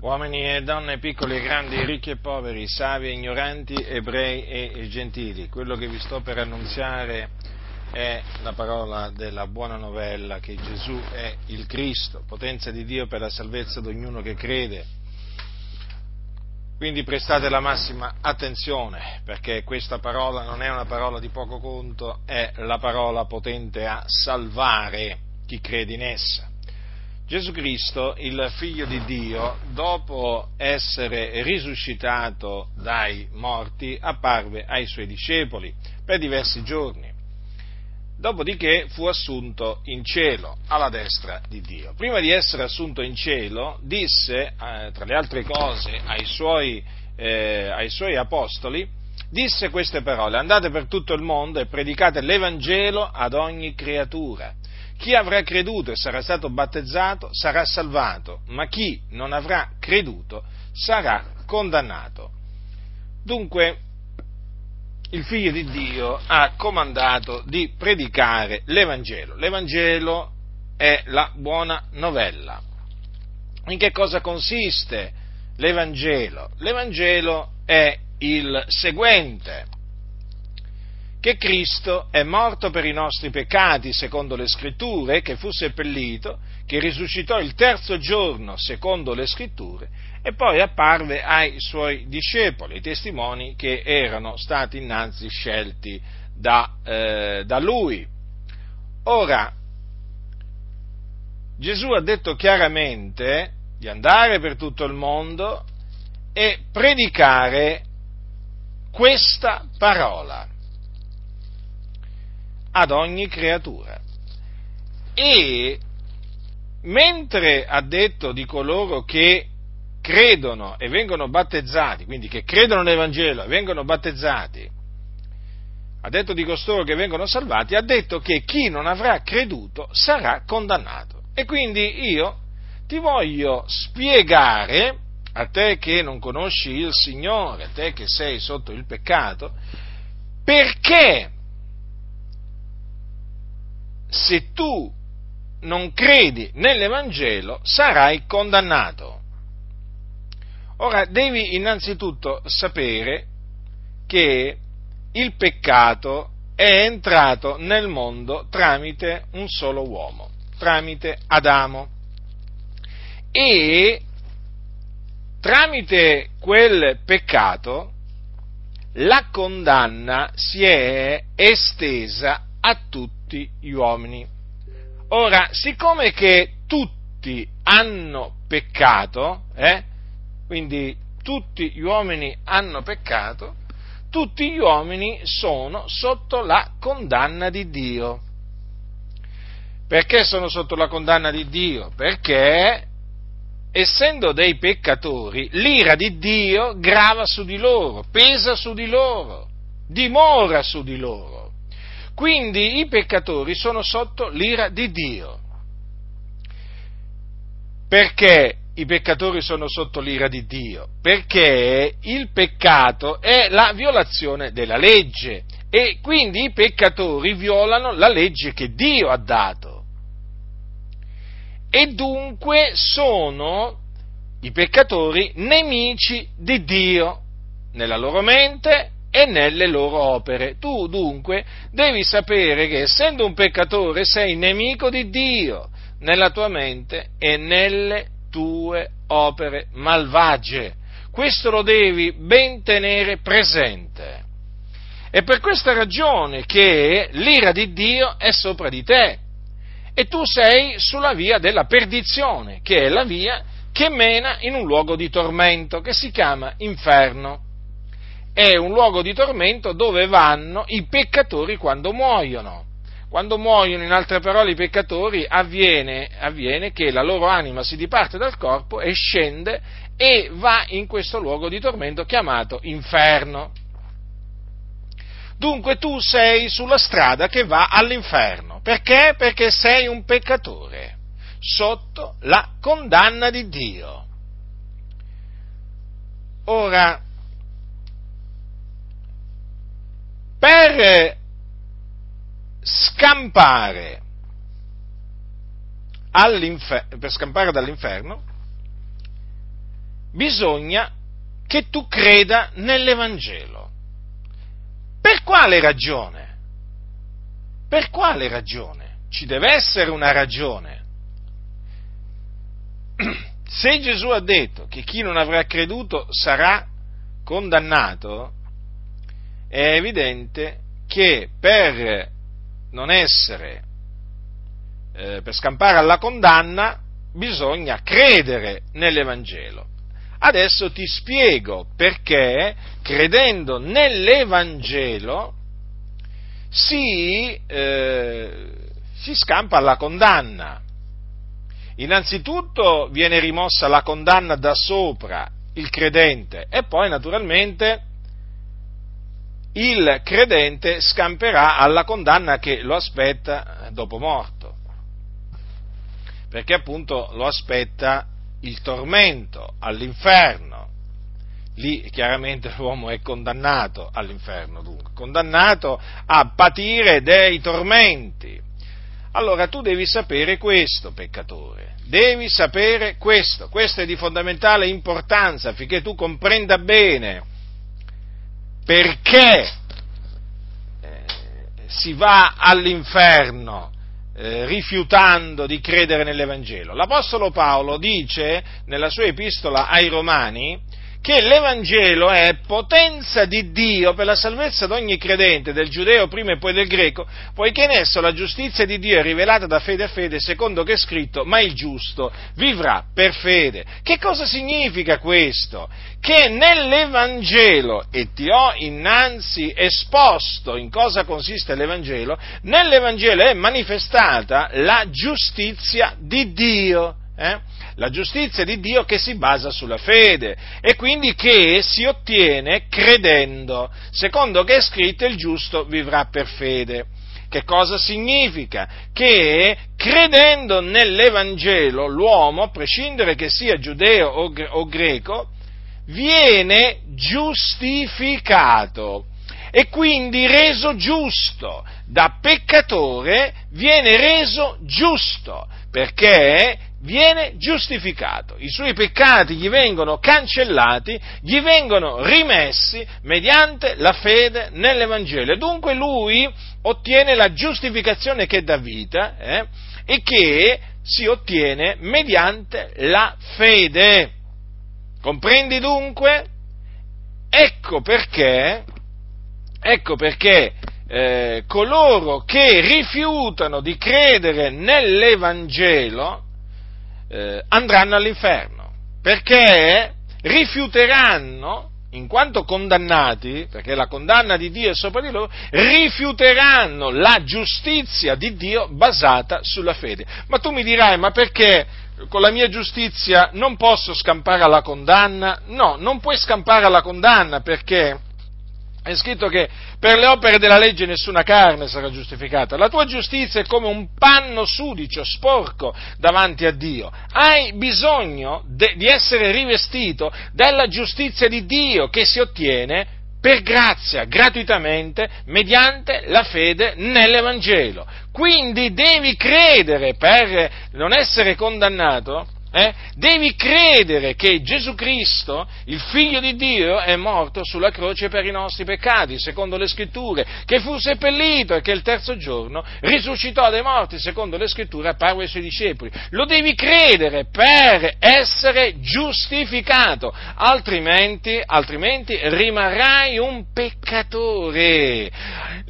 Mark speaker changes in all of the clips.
Speaker 1: uomini e donne, piccoli e grandi, ricchi e poveri, savi e ignoranti, ebrei e gentili. Quello che vi sto per annunziare è la parola della buona novella che Gesù è il Cristo, potenza di Dio per la salvezza di ognuno che crede. Quindi prestate la massima attenzione perché questa parola non è una parola di poco conto, è la parola potente a salvare chi crede in essa. Gesù Cristo, il figlio di Dio, dopo essere risuscitato dai morti, apparve ai suoi discepoli per diversi giorni. Dopodiché fu assunto in cielo, alla destra di Dio. Prima di essere assunto in cielo, disse, eh, tra le altre cose, ai suoi, eh, ai suoi apostoli, disse queste parole, andate per tutto il mondo e predicate l'Evangelo ad ogni creatura. Chi avrà creduto e sarà stato battezzato sarà salvato, ma chi non avrà creduto sarà condannato. Dunque, il figlio di Dio ha comandato di predicare l'Evangelo. L'Evangelo è la buona novella. In che cosa consiste l'Evangelo? L'Evangelo è il seguente che Cristo è morto per i nostri peccati, secondo le scritture, che fu seppellito, che risuscitò il terzo giorno, secondo le scritture, e poi apparve ai suoi discepoli, i testimoni che erano stati innanzi scelti da, eh, da lui. Ora, Gesù ha detto chiaramente di andare per tutto il mondo e predicare questa parola ad ogni creatura. E mentre ha detto di coloro che credono e vengono battezzati, quindi che credono nell'Evangelo e vengono battezzati, ha detto di costoro che vengono salvati, ha detto che chi non avrà creduto sarà condannato. E quindi io ti voglio spiegare, a te che non conosci il Signore, a te che sei sotto il peccato, perché se tu non credi nell'Evangelo sarai condannato. Ora devi innanzitutto sapere che il peccato è entrato nel mondo tramite un solo uomo, tramite Adamo. E tramite quel peccato la condanna si è estesa a tutti gli uomini. Ora, siccome che tutti hanno peccato, eh, quindi tutti gli uomini hanno peccato, tutti gli uomini sono sotto la condanna di Dio. Perché sono sotto la condanna di Dio? Perché essendo dei peccatori, l'ira di Dio grava su di loro, pesa su di loro, dimora su di loro. Quindi i peccatori sono sotto l'ira di Dio. Perché i peccatori sono sotto l'ira di Dio? Perché il peccato è la violazione della legge e quindi i peccatori violano la legge che Dio ha dato. E dunque sono i peccatori nemici di Dio nella loro mente e nelle loro opere. Tu dunque devi sapere che essendo un peccatore sei nemico di Dio nella tua mente e nelle tue opere malvagie. Questo lo devi ben tenere presente. È per questa ragione che l'ira di Dio è sopra di te e tu sei sulla via della perdizione, che è la via che mena in un luogo di tormento che si chiama inferno è un luogo di tormento dove vanno i peccatori quando muoiono. Quando muoiono, in altre parole, i peccatori, avviene, avviene che la loro anima si diparte dal corpo e scende e va in questo luogo di tormento chiamato inferno. Dunque tu sei sulla strada che va all'inferno. Perché? Perché sei un peccatore, sotto la condanna di Dio. Ora, per scampare, per scampare dall'inferno, bisogna che tu creda nell'Evangelo. Per quale ragione? Per quale ragione? Ci deve essere una ragione. Se Gesù ha detto che chi non avrà creduto sarà condannato, è evidente che per non essere, eh, per scampare alla condanna, bisogna credere nell'Evangelo. Adesso ti spiego perché, credendo nell'Evangelo, si, eh, si scampa alla condanna. Innanzitutto viene rimossa la condanna da sopra il credente e poi naturalmente il credente scamperà alla condanna che lo aspetta dopo morto, perché appunto lo aspetta il tormento all'inferno. Lì chiaramente l'uomo è condannato all'inferno, dunque, condannato a patire dei tormenti. Allora tu devi sapere questo, peccatore, devi sapere questo, questo è di fondamentale importanza affinché tu comprenda bene perché eh, si va all'inferno eh, rifiutando di credere nell'Evangelo. L'Apostolo Paolo dice nella sua epistola ai Romani che l'Evangelo è potenza di Dio per la salvezza di ogni credente, del giudeo prima e poi del greco, poiché in esso la giustizia di Dio è rivelata da fede a fede, secondo che è scritto, ma il giusto vivrà per fede. Che cosa significa questo? Che nell'Evangelo, e ti ho innanzi esposto in cosa consiste l'Evangelo, nell'Evangelo è manifestata la giustizia di Dio. Eh? la giustizia di Dio che si basa sulla fede e quindi che si ottiene credendo, secondo che è scritto il giusto vivrà per fede. Che cosa significa? Che credendo nell'Evangelo l'uomo, a prescindere che sia giudeo o, greco, viene giustificato e quindi reso giusto. Da peccatore viene reso giusto perché viene giustificato, i suoi peccati gli vengono cancellati, gli vengono rimessi mediante la fede nell'Evangelo. Dunque lui ottiene la giustificazione che dà vita eh, e che si ottiene mediante la fede. Comprendi dunque? Ecco perché, ecco perché eh, coloro che rifiutano di credere nell'Evangelo eh, andranno all'inferno, perché rifiuteranno, in quanto condannati, perché la condanna di Dio è sopra di loro, rifiuteranno la giustizia di Dio basata sulla fede. Ma tu mi dirai, ma perché con la mia giustizia non posso scampare alla condanna? No, non puoi scampare alla condanna perché è scritto che per le opere della legge nessuna carne sarà giustificata. La tua giustizia è come un panno sudicio, sporco davanti a Dio. Hai bisogno de- di essere rivestito della giustizia di Dio che si ottiene per grazia, gratuitamente, mediante la fede nell'Evangelo. Quindi devi credere per non essere condannato eh? Devi credere che Gesù Cristo, il Figlio di Dio, è morto sulla croce per i nostri peccati, secondo le scritture, che fu seppellito e che il terzo giorno risuscitò dai morti, secondo le scritture, apparve ai suoi discepoli. Lo devi credere per essere giustificato, altrimenti, altrimenti rimarrai un peccatore.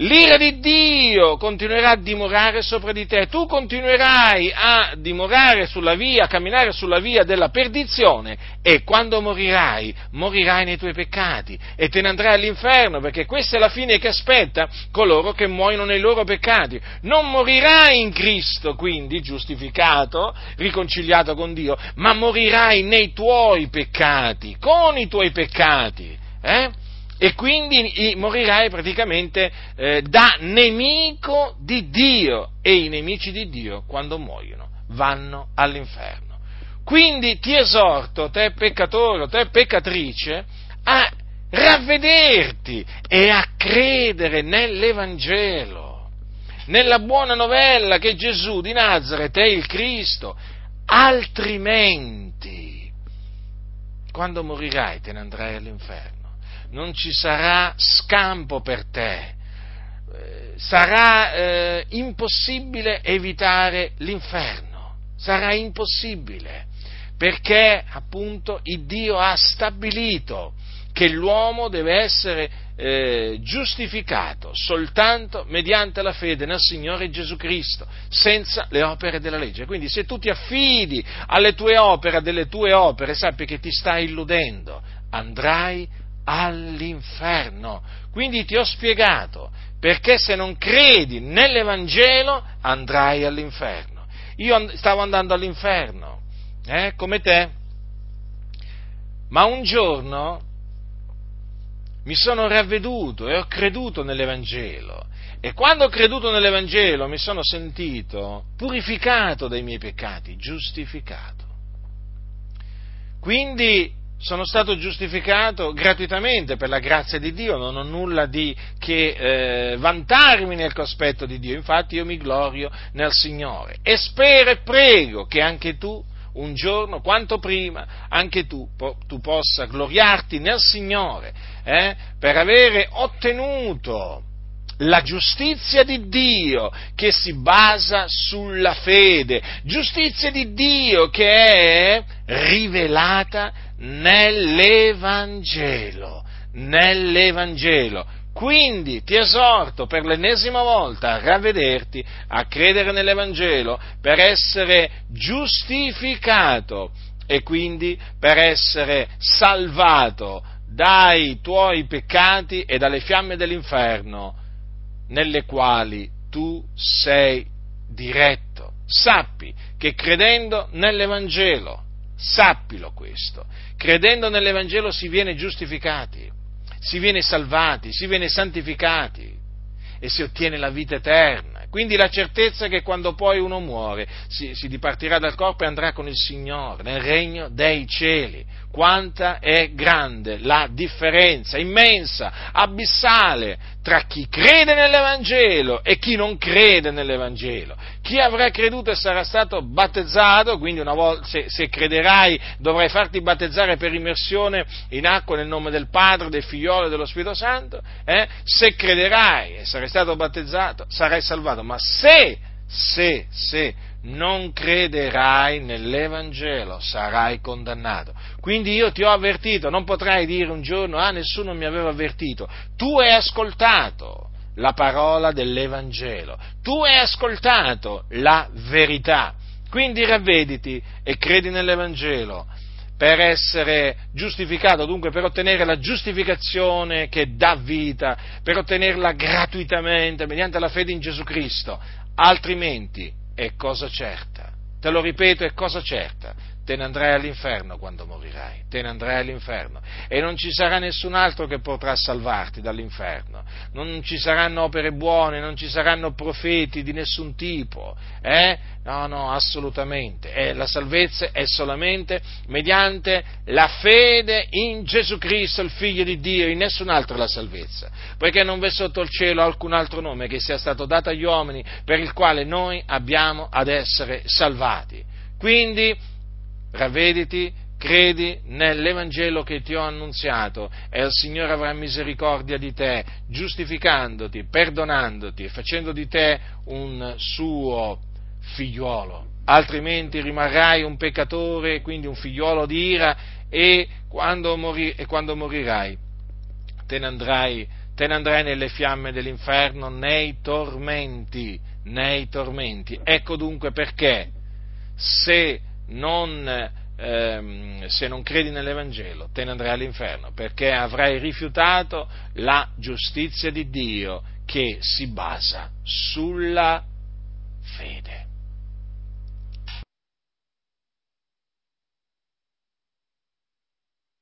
Speaker 1: L'ira di Dio continuerà a dimorare sopra di te, tu continuerai a dimorare sulla via, a camminare sulla via della perdizione e quando morirai, morirai nei tuoi peccati e te ne andrai all'inferno, perché questa è la fine che aspetta coloro che muoiono nei loro peccati. Non morirai in Cristo, quindi giustificato, riconciliato con Dio, ma morirai nei tuoi peccati, con i tuoi peccati. Eh? E quindi morirai praticamente eh, da nemico di Dio e i nemici di Dio quando muoiono vanno all'inferno. Quindi ti esorto, te peccatore, te peccatrice, a ravvederti e a credere nell'Evangelo, nella buona novella che Gesù di Nazareth è il Cristo, altrimenti quando morirai te ne andrai all'inferno. Non ci sarà scampo per te. Eh, sarà eh, impossibile evitare l'inferno. Sarà impossibile perché appunto il Dio ha stabilito che l'uomo deve essere eh, giustificato soltanto mediante la fede nel Signore Gesù Cristo, senza le opere della legge. Quindi se tu ti affidi alle tue opere, delle tue opere, sappi che ti stai illudendo, andrai all'inferno. Quindi ti ho spiegato perché se non credi nell'Evangelo andrai all'inferno. Io stavo andando all'inferno, eh, come te, ma un giorno mi sono ravveduto e ho creduto nell'Evangelo. E quando ho creduto nell'Evangelo mi sono sentito purificato dai miei peccati, giustificato. Quindi sono stato giustificato gratuitamente per la grazia di Dio, non ho nulla di che eh, vantarmi nel cospetto di Dio, infatti io mi glorio nel Signore. E spero e prego che anche tu un giorno, quanto prima, anche tu, po- tu possa gloriarti nel Signore eh, per avere ottenuto la giustizia di Dio che si basa sulla fede, giustizia di Dio che è rivelata nell'Evangelo, nell'Evangelo. Quindi ti esorto per l'ennesima volta a ravvederti, a credere nell'Evangelo, per essere giustificato e quindi per essere salvato dai tuoi peccati e dalle fiamme dell'inferno nelle quali tu sei diretto. Sappi che credendo nell'Evangelo, sappilo questo, credendo nell'Evangelo si viene giustificati si viene salvati, si viene santificati e si ottiene la vita eterna. Quindi la certezza che quando poi uno muore si, si, dipartirà dal corpo e andrà con il Signore nel regno dei cieli. Quanta è grande la differenza immensa, abissale tra chi crede nell'Evangelo e chi non crede nell'Evangelo. Chi avrà creduto e sarà stato battezzato, quindi una volta, se, se crederai dovrai farti battezzare per immersione in acqua nel nome del Padre, del Figliolo e dello Spirito Santo, eh? se crederai e sarai stato battezzato sarai salvato, ma se, se, se non crederai nell'Evangelo, sarai condannato. Quindi io ti ho avvertito, non potrai dire un giorno, ah, nessuno mi aveva avvertito. Tu hai ascoltato la parola dell'Evangelo, tu hai ascoltato la verità. Quindi ravvediti e credi nell'Evangelo per essere giustificato, dunque per ottenere la giustificazione che dà vita, per ottenerla gratuitamente mediante la fede in Gesù Cristo, altrimenti è cosa certa. Te lo ripeto, è cosa certa te ne andrai all'inferno quando morirai, te ne andrai all'inferno. E non ci sarà nessun altro che potrà salvarti dall'inferno, non ci saranno opere buone, non ci saranno profeti di nessun tipo, eh? No, no, assolutamente, eh, la salvezza è solamente mediante la fede in Gesù Cristo, il Figlio di Dio, in nessun altro la salvezza, poiché non v'è sotto il cielo alcun altro nome che sia stato dato agli uomini per il quale noi abbiamo ad essere salvati. Quindi ravvediti, credi nell'Evangelo che ti ho annunziato e il Signore avrà misericordia di te, giustificandoti, perdonandoti e facendo di te un suo figliuolo. Altrimenti rimarrai un peccatore, quindi un figliuolo di ira e quando, mori, e quando morirai te ne, andrai, te ne andrai nelle fiamme dell'inferno, nei tormenti, nei tormenti. Ecco dunque perché se non, ehm, se non credi nell'Evangelo, te ne andrai all'inferno, perché avrai rifiutato la giustizia di Dio che si basa sulla fede.